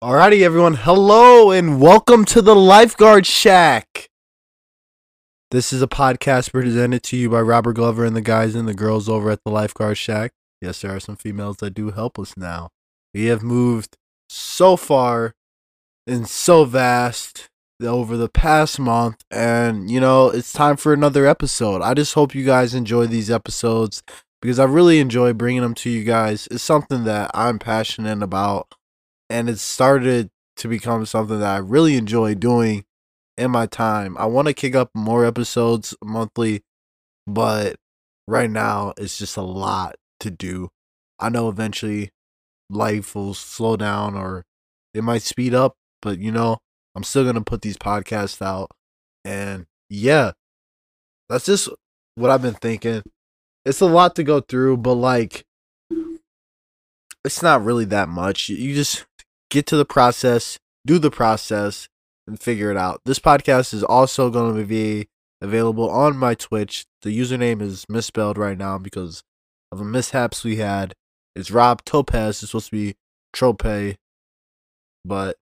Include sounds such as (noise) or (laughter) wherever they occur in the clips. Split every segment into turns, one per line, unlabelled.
Alrighty, everyone. Hello and welcome to the Lifeguard Shack. This is a podcast presented to you by Robert Glover and the guys and the girls over at the Lifeguard Shack. Yes, there are some females that do help us now. We have moved so far and so vast over the past month, and you know, it's time for another episode. I just hope you guys enjoy these episodes because I really enjoy bringing them to you guys. It's something that I'm passionate about and it started to become something that I really enjoy doing in my time. I want to kick up more episodes monthly, but right now it's just a lot to do. I know eventually life will slow down or it might speed up, but you know, I'm still going to put these podcasts out. And yeah, that's just what I've been thinking. It's a lot to go through, but like, it's not really that much. You just get to the process, do the process, and figure it out. This podcast is also going to be available on my Twitch. The username is misspelled right now because of the mishaps we had. It's Rob Topaz. It's supposed to be Trope, but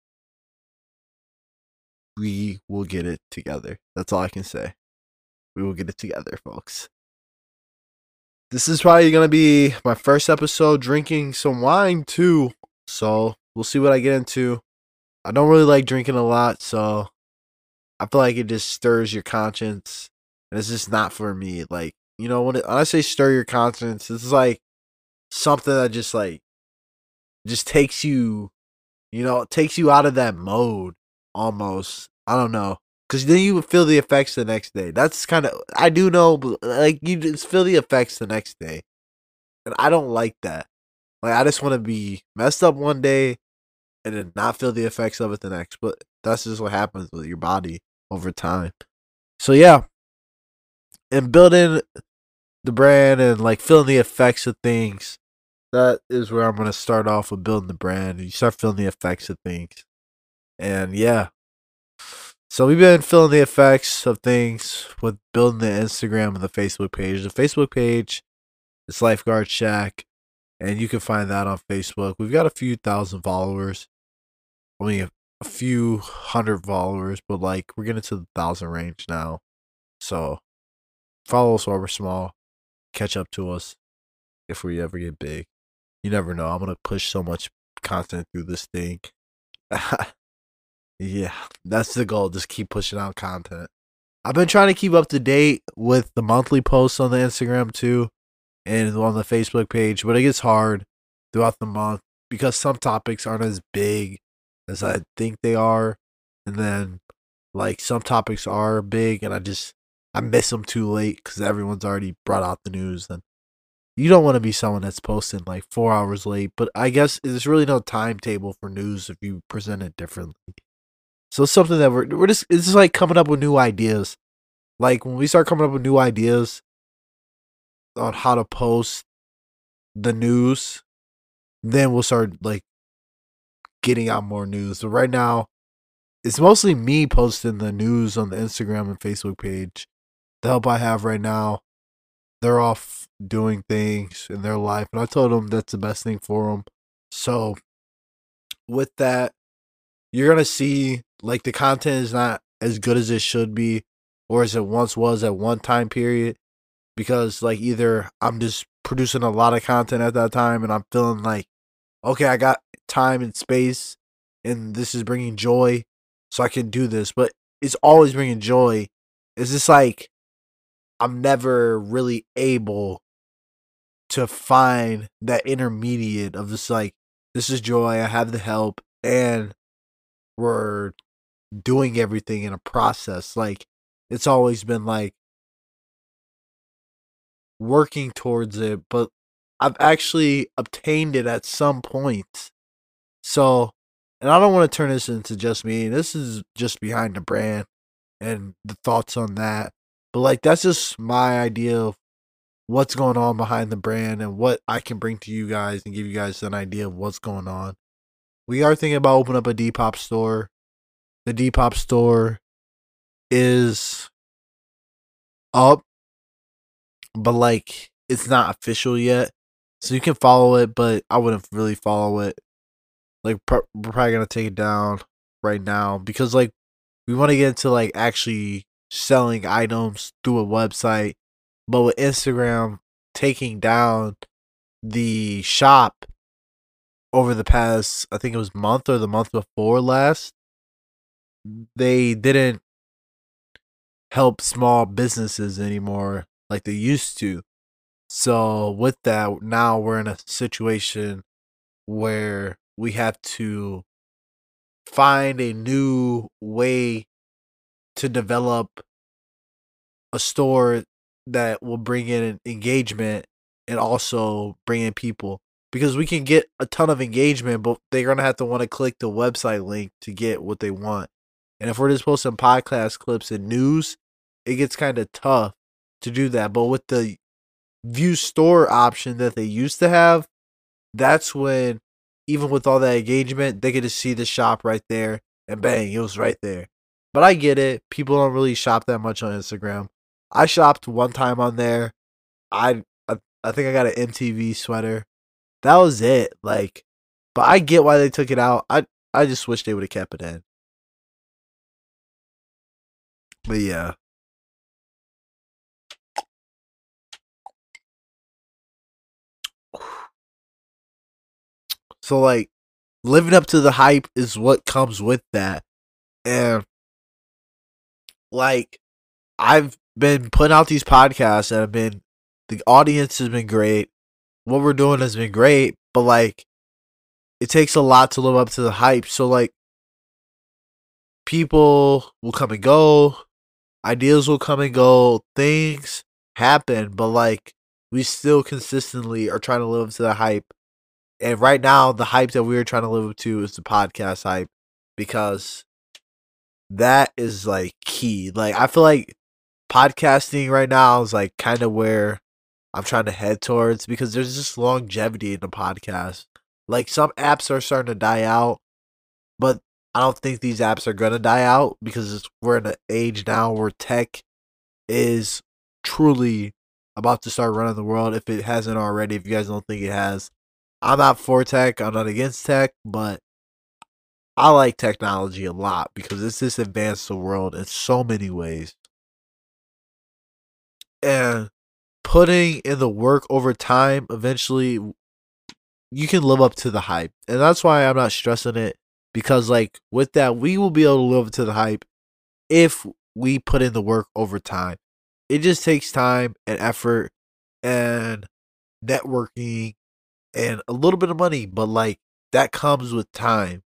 we will get it together. That's all I can say. We will get it together, folks. This is probably going to be my first episode drinking some wine, too. So we'll see what I get into. I don't really like drinking a lot, so I feel like it just stirs your conscience, and it's just not for me. Like you know, when, it, when I say stir your conscience, it's like something that just like just takes you, you know, takes you out of that mode almost. I don't know. Cause then you feel the effects the next day. That's kind of I do know, but like you just feel the effects the next day, and I don't like that. Like I just want to be messed up one day, and then not feel the effects of it the next. But that's just what happens with your body over time. So yeah, and building the brand and like feeling the effects of things. That is where I'm gonna start off with building the brand. You start feeling the effects of things, and yeah. So we've been feeling the effects of things with building the Instagram and the Facebook page. The Facebook page is Lifeguard Shack, and you can find that on Facebook. We've got a few thousand followers only a, a few hundred followers, but like we're getting to the thousand range now. So follow us while we're small. Catch up to us if we ever get big. You never know. I'm gonna push so much content through this thing. (laughs) yeah, that's the goal. Just keep pushing out content. I've been trying to keep up to date with the monthly posts on the Instagram too and on the Facebook page, but it gets hard throughout the month because some topics aren't as big as I think they are, and then like some topics are big, and I just I miss them too late because everyone's already brought out the news, and you don't want to be someone that's posting like four hours late. But I guess there's really no timetable for news if you present it differently. So it's something that we're we're just it's just like coming up with new ideas. Like when we start coming up with new ideas on how to post the news, then we'll start like getting out more news. But right now, it's mostly me posting the news on the Instagram and Facebook page. The help I have right now, they're off doing things in their life, and I told them that's the best thing for them. So, with that, you're gonna see like the content is not as good as it should be, or as it once was at one time period, because like either I'm just producing a lot of content at that time, and I'm feeling like, okay, I got time and space and this is bringing joy so I can do this. But it's always bringing joy. It's just like I'm never really able to find that intermediate of this like this is joy, I have the help and we're doing everything in a process. Like it's always been like working towards it, but I've actually obtained it at some point. So, and I don't want to turn this into just me. This is just behind the brand and the thoughts on that. But like that's just my idea of what's going on behind the brand and what I can bring to you guys and give you guys an idea of what's going on. We are thinking about opening up a Depop store. The Depop store is up, but like it's not official yet. So you can follow it, but I wouldn't really follow it Like we're probably gonna take it down right now because like we want to get into like actually selling items through a website, but with Instagram taking down the shop over the past, I think it was month or the month before last, they didn't help small businesses anymore like they used to. So with that, now we're in a situation where we have to find a new way to develop a store that will bring in engagement and also bring in people because we can get a ton of engagement but they're going to have to want to click the website link to get what they want. And if we're just posting podcast clips and news it gets kind of tough to do that but with the view store option that they used to have that's when even with all that engagement, they get to see the shop right there, and bang, it was right there. But I get it. People don't really shop that much on Instagram. I shopped one time on there. I I, I think I got an MTV sweater. That was it. Like, but I get why they took it out. I I just wish they would have kept it in. But yeah. So like living up to the hype is what comes with that. And like I've been putting out these podcasts and I've been the audience has been great. What we're doing has been great, but like it takes a lot to live up to the hype. So like people will come and go, ideas will come and go, things happen, but like we still consistently are trying to live up to the hype and right now the hype that we're trying to live up to is the podcast hype because that is like key. Like I feel like podcasting right now is like kind of where I'm trying to head towards because there's just longevity in the podcast. Like some apps are starting to die out, but I don't think these apps are gonna die out because we're in an age now where tech is truly about to start running the world if it hasn't already. If you guys don't think it has, I'm not for tech. I'm not against tech, but I like technology a lot because it's just advanced the world in so many ways. And putting in the work over time, eventually, you can live up to the hype. And that's why I'm not stressing it because, like, with that, we will be able to live up to the hype if we put in the work over time. It just takes time and effort and networking and a little bit of money, but like that comes with time.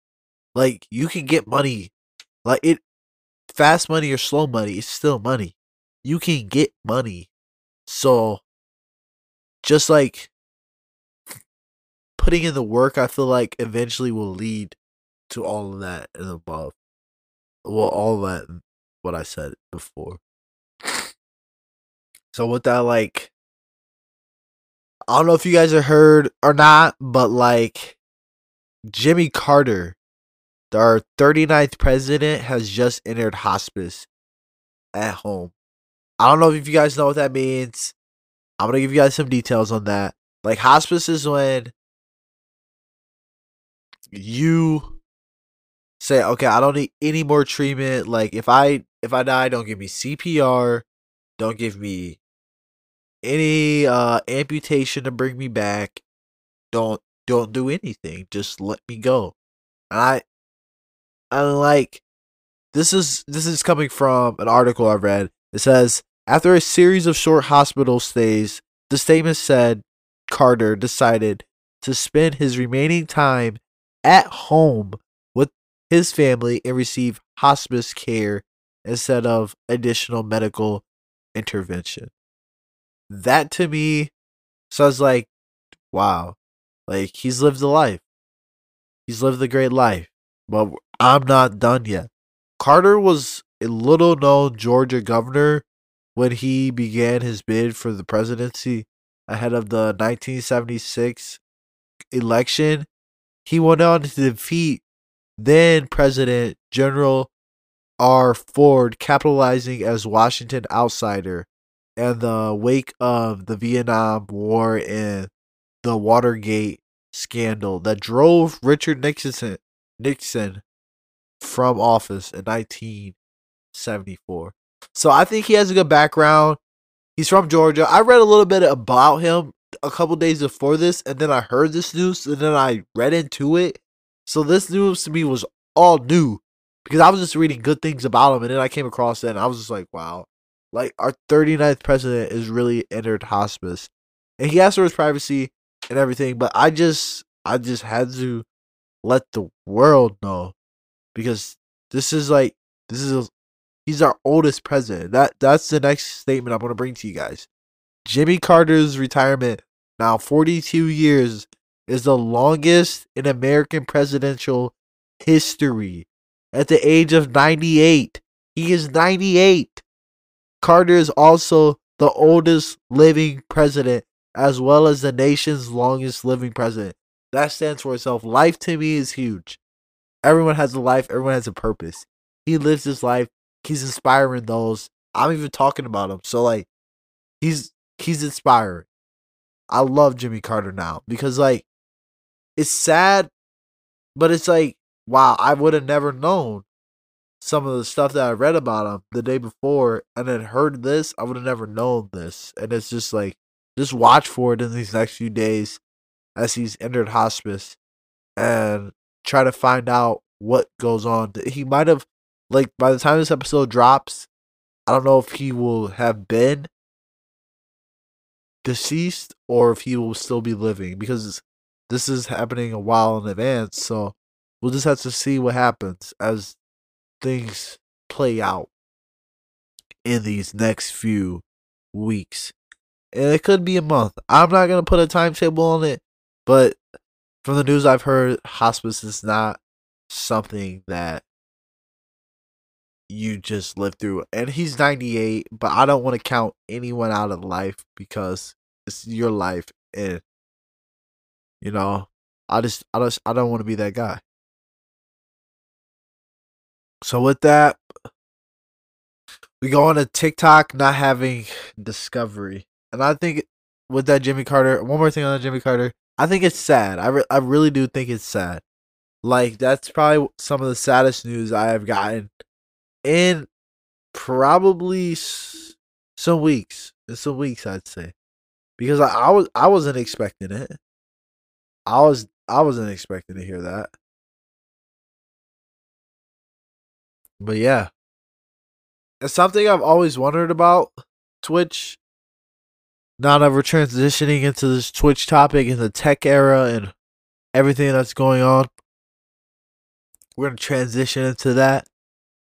Like you can get money, like it, fast money or slow money, it's still money. You can get money. So, just like putting in the work, I feel like eventually will lead to all of that and above. Well, all that, what I said before. So with that, like I don't know if you guys have heard or not, but like Jimmy Carter, our 39th president, has just entered hospice at home. I don't know if you guys know what that means. I'm gonna give you guys some details on that. Like hospice is when you say, okay, I don't need any more treatment. Like if I if I die, don't give me CPR, don't give me any uh amputation to bring me back. Don't don't do anything. Just let me go. I I like this is this is coming from an article I read. It says after a series of short hospital stays, the statement said Carter decided to spend his remaining time at home with his family and receive hospice care instead of additional medical intervention that to me sounds like wow like he's lived a life. He's lived a great life but i'm not done yet. Carter was a little known georgia governor when he began his bid for the presidency ahead of the 1976 election. He went on to defeat then president Gerald r. Ford capitalizing as washington outsider and the wake of the Vietnam War and the Watergate scandal that drove Richard Nixon Nixon from office in 1974. So I think he has a good background. He's from Georgia. I read a little bit about him a couple days before this, and then I heard this news, and then I read into it. So this news to me was all new because I was just reading good things about him, and then I came across it, and I was just like, wow, like our 39th president is really entered hospice, and he asked for his privacy and everything, but I just, I just had to let the world know because this is like, this is, he's our oldest president. That that's the next statement I'm gonna bring to you guys. Jimmy Carter's retirement, now 42 years, is the longest in American presidential history. At the age of 98, he is 98. Carter is also the oldest living president, as well as the nation's longest living president. That stands for itself. Life to me is huge. Everyone has a life, everyone has a purpose. He lives his life, he's inspiring those. I'm even talking about him. So like he's he's inspiring. I love Jimmy Carter now because like it's sad, but it's like wow, I would have never known some of the stuff that I read about him the day before and then heard this, I would have never known this. And it's just like just watch for it in these next few days as he's entered hospice and try to find out what goes on. He might have like by the time this episode drops, I don't know if he will have been deceased or if he will still be living because this is happening a while in advance. So we'll just have to see what happens as things play out in these next few weeks. And it could be a month. I'm not going to put a timetable on it, but from the news I've heard, hospice is not something that you just live through. And he's 98, but I don't want to count anyone out of life because it's your life and you know, I just I just I don't want to be that guy. So with that, we go on to TikTok not having discovery. And I think with that Jimmy Carter, one more thing on that Jimmy Carter, I think it's sad. I, re- I really do think it's sad. Like that's probably some of the saddest news I have gotten in probably some weeks. In some weeks, I'd say, because I, I was I wasn't expecting it. I was I wasn't expecting to hear that. But yeah, it's something I've always wondered about Twitch. That we're transitioning into this Twitch topic in the tech era and everything that's going on, we're gonna transition into that.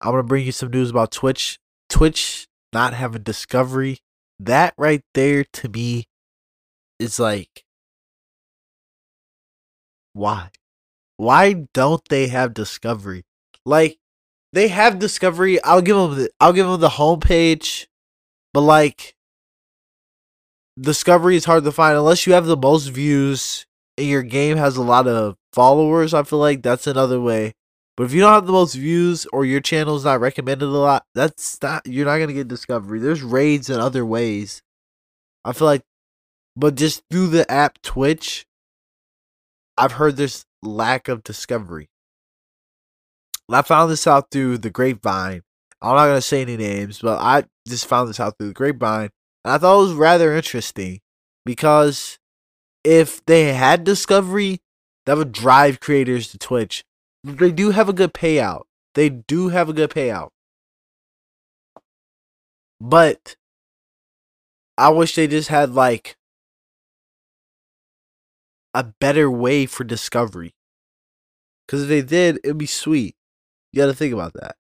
I'm gonna bring you some news about Twitch. Twitch not having discovery. That right there to me is like why? Why don't they have discovery? Like they have discovery. I'll give them the I'll give them the homepage, but like discovery is hard to find unless you have the most views and your game has a lot of followers. I feel like that's another way but if you don't have the most views or your channel is not recommended a lot, that's not you're not gonna get discovery. There's raids and other ways. I feel like, but just through the app Twitch, I've heard there's lack of discovery. I found this out through the grapevine. I'm not gonna say any names, but I just found this out through the grapevine, and I thought it was rather interesting because if they had discovery, that would drive creators to Twitch they do have a good payout. They do have a good payout. But I wish they just had like a better way for discovery. Because if they did, it'd be sweet. You got to think about that.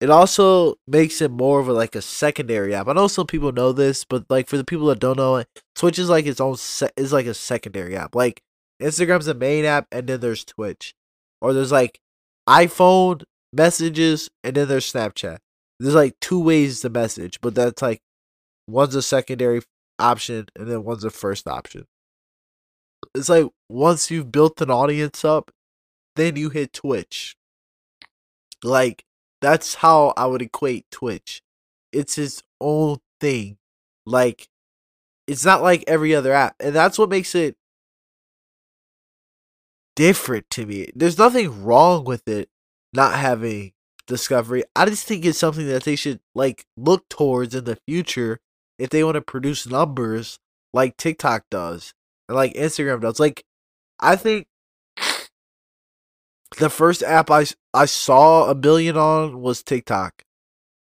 It also makes it more of a, like a secondary app. I know some people know this, but like for the people that don't know it, Twitch is like its own se- is like a secondary app. Like Instagram's the main app, and then there's Twitch or there's like iPhone messages and then there's Snapchat. There's like two ways to message, but that's like one's a secondary option and then one's a first option. It's like once you've built an audience up, then you hit Twitch. Like that's how I would equate Twitch. It's its own thing. Like it's not like every other app. And that's what makes it different to me. There's nothing wrong with it not having discovery. I just think it's something that they should like look towards in the future if they want to produce numbers like TikTok does and like Instagram does. Like I think the first app I I saw a billion on was TikTok.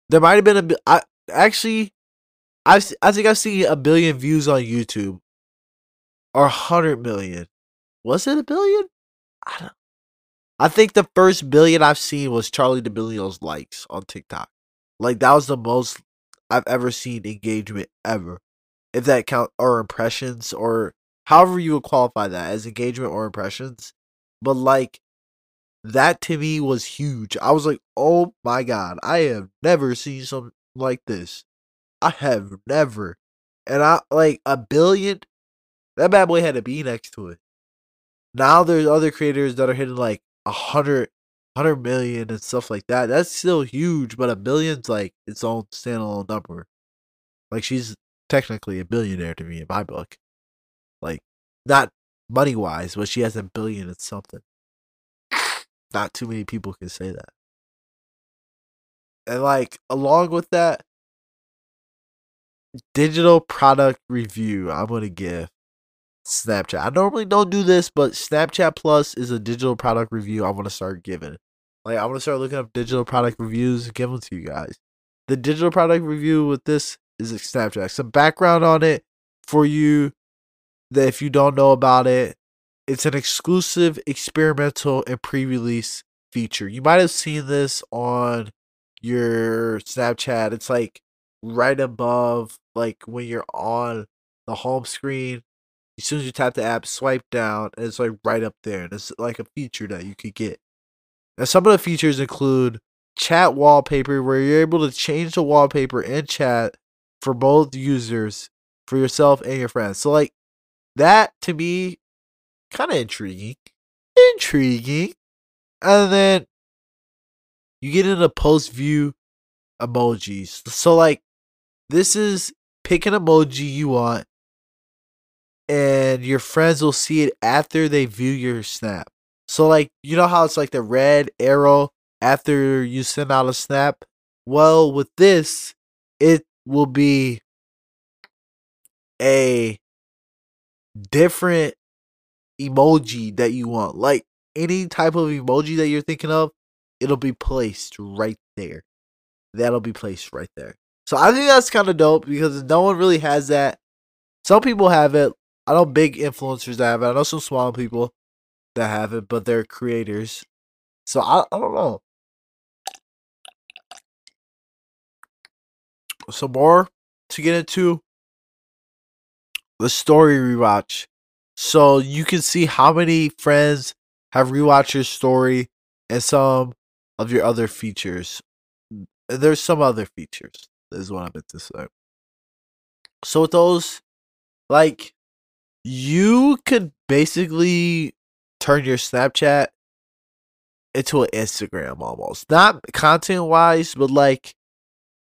There might have been a I actually I I think I've seen a billion views on YouTube or a hundred million. Was it a billion? I don't. I think the first billion I've seen was Charli D'Amelio's likes on TikTok. Like that was the most I've ever seen engagement ever. If that count or impressions or however you would qualify that as engagement or impressions. But like that to me was huge. I was like, oh my god, I have never seen something like this. I have never. And I like a billion that bad boy had a B next to it. Now there's other creators that are hitting like a hundred, hundred million and stuff like that. That's still huge, but a billion's like its own standalone number. Like she's technically a billionaire to me in my book. Like not money wise, but she has a billion and something. Not too many people can say that. And like along with that, digital product review I'm gonna give Snapchat. I normally don't do this, but Snapchat Plus is a digital product review I want to start giving. Like I want to start looking up digital product reviews and give them to you guys. The digital product review with this is Snapchat. Some background on it for you that if you don't know about it, it's an exclusive experimental and pre-release feature. You might have seen this on your Snapchat. It's like right above like when you're on the home screen as soon as you tap the app, swipe down, and it's like right up there. And it's like a feature that you could get. Now, some of the features include chat wallpaper, where you're able to change the wallpaper in chat for both users, for yourself and your friends. So, like, that to me, kind of intriguing. Intriguing. And then you get into post view emojis. So, like, this is pick an emoji you want and your friends will see it after they view your snap. So like you know how it's like the red arrow after you send out a snap? Well, with this, it will be a different emoji that you want. Like any type of emoji that you're thinking of, it'll be placed right there. That'll be placed right there. So I think that's kind of dope because no one really has that. Some people have it, I know big influencers that have it. I know some small people that have it, but they're creators. So I, I don't know. Some more to get into the story rewatch. So you can see how many friends have rewatched your story and some of your other features. There's some other features, is what I meant to say. So with those, like you could basically turn your Snapchat into an Instagram almost. Not content wise, but like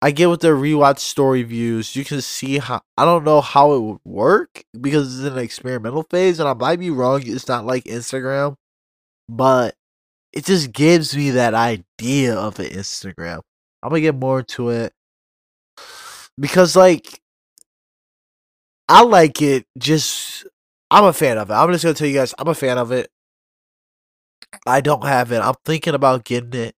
I get with the rewatch story views, you can see how I don't know how it would work because it's an experimental phase and I might be wrong, it's not like Instagram, but it just gives me that idea of an Instagram. I'm gonna get more into it. Because like I like it just I'm a fan of it. I'm just gonna tell you guys, I'm a fan of it. I don't have it. I'm thinking about getting it.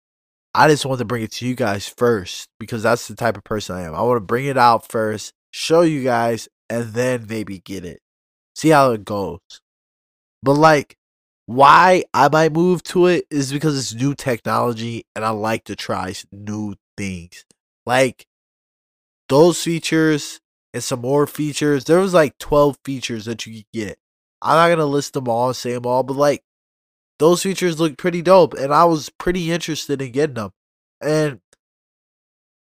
I just want to bring it to you guys first because that's the type of person I am. I want to bring it out first, show you guys, and then maybe get it. See how it goes. But like why I might move to it is because it's new technology and I like to try new things. Like those features and some more features. There was like 12 features that you could get. I'm not gonna list them all and say them all, but like those features look pretty dope, and I was pretty interested in getting them. And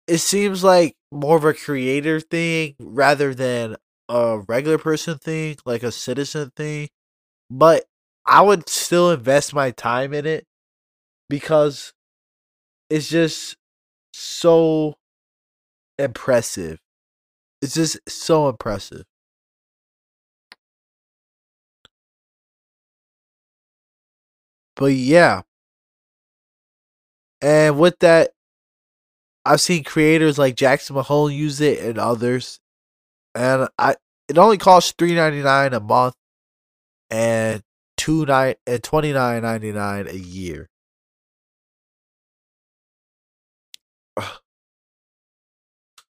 it seems like more of a creator thing rather than a regular person thing, like a citizen thing. But I would still invest my time in it because it's just so impressive it's just so impressive. But yeah. And with that, I've seen creators like Jackson Mahomes use it and others. And I it only costs three ninety nine a month and two nine and twenty nine ninety nine a year.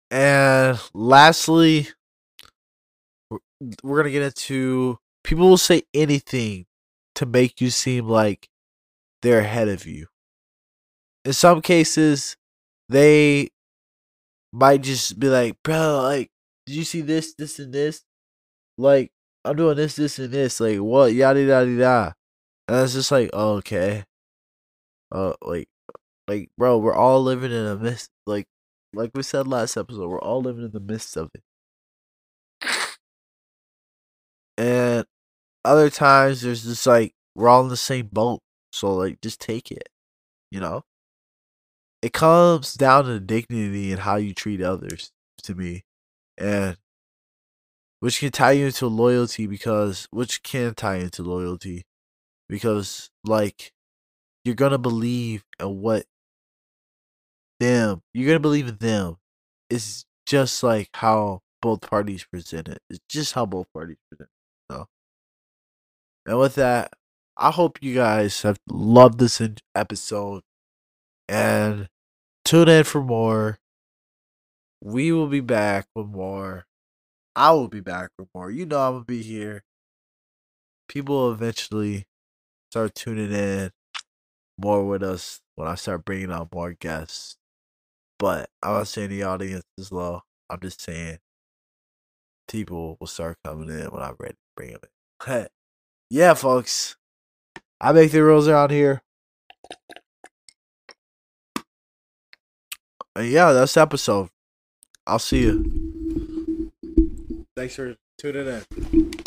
And lastly, we're gonna get into people will say anything to make you seem like they're ahead of you. In some cases, they might just be like, bro, like, did you see this, this, and this? Like, I'm doing this, this, and this. Like, what? Yada, yada, yada. And it's just like, oh, okay. Uh, like, like, bro, we're all living in a mist. Like, like we said last episode, we're all living in the midst of it. And other times there's just like we're all in the same boat. So like just take it. You know? It comes down to dignity and how you treat others to me. And which can tie you into loyalty because which can tie into loyalty because like you're gonna believe in what them you're gonna believe in them it's just like how both parties present it it's just how both parties present it so and with that i hope you guys have loved this episode and tune in for more we will be back with more i will be back with more you know i'm gonna be here people will eventually start tuning in more with us when i start bringing out more guests but I'm not saying the audience is low. I'm just saying people will start coming in when I'm ready to bring them in. (laughs) yeah, folks. I make the rules around here. And yeah, that's the episode. I'll see you. Thanks for tuning in.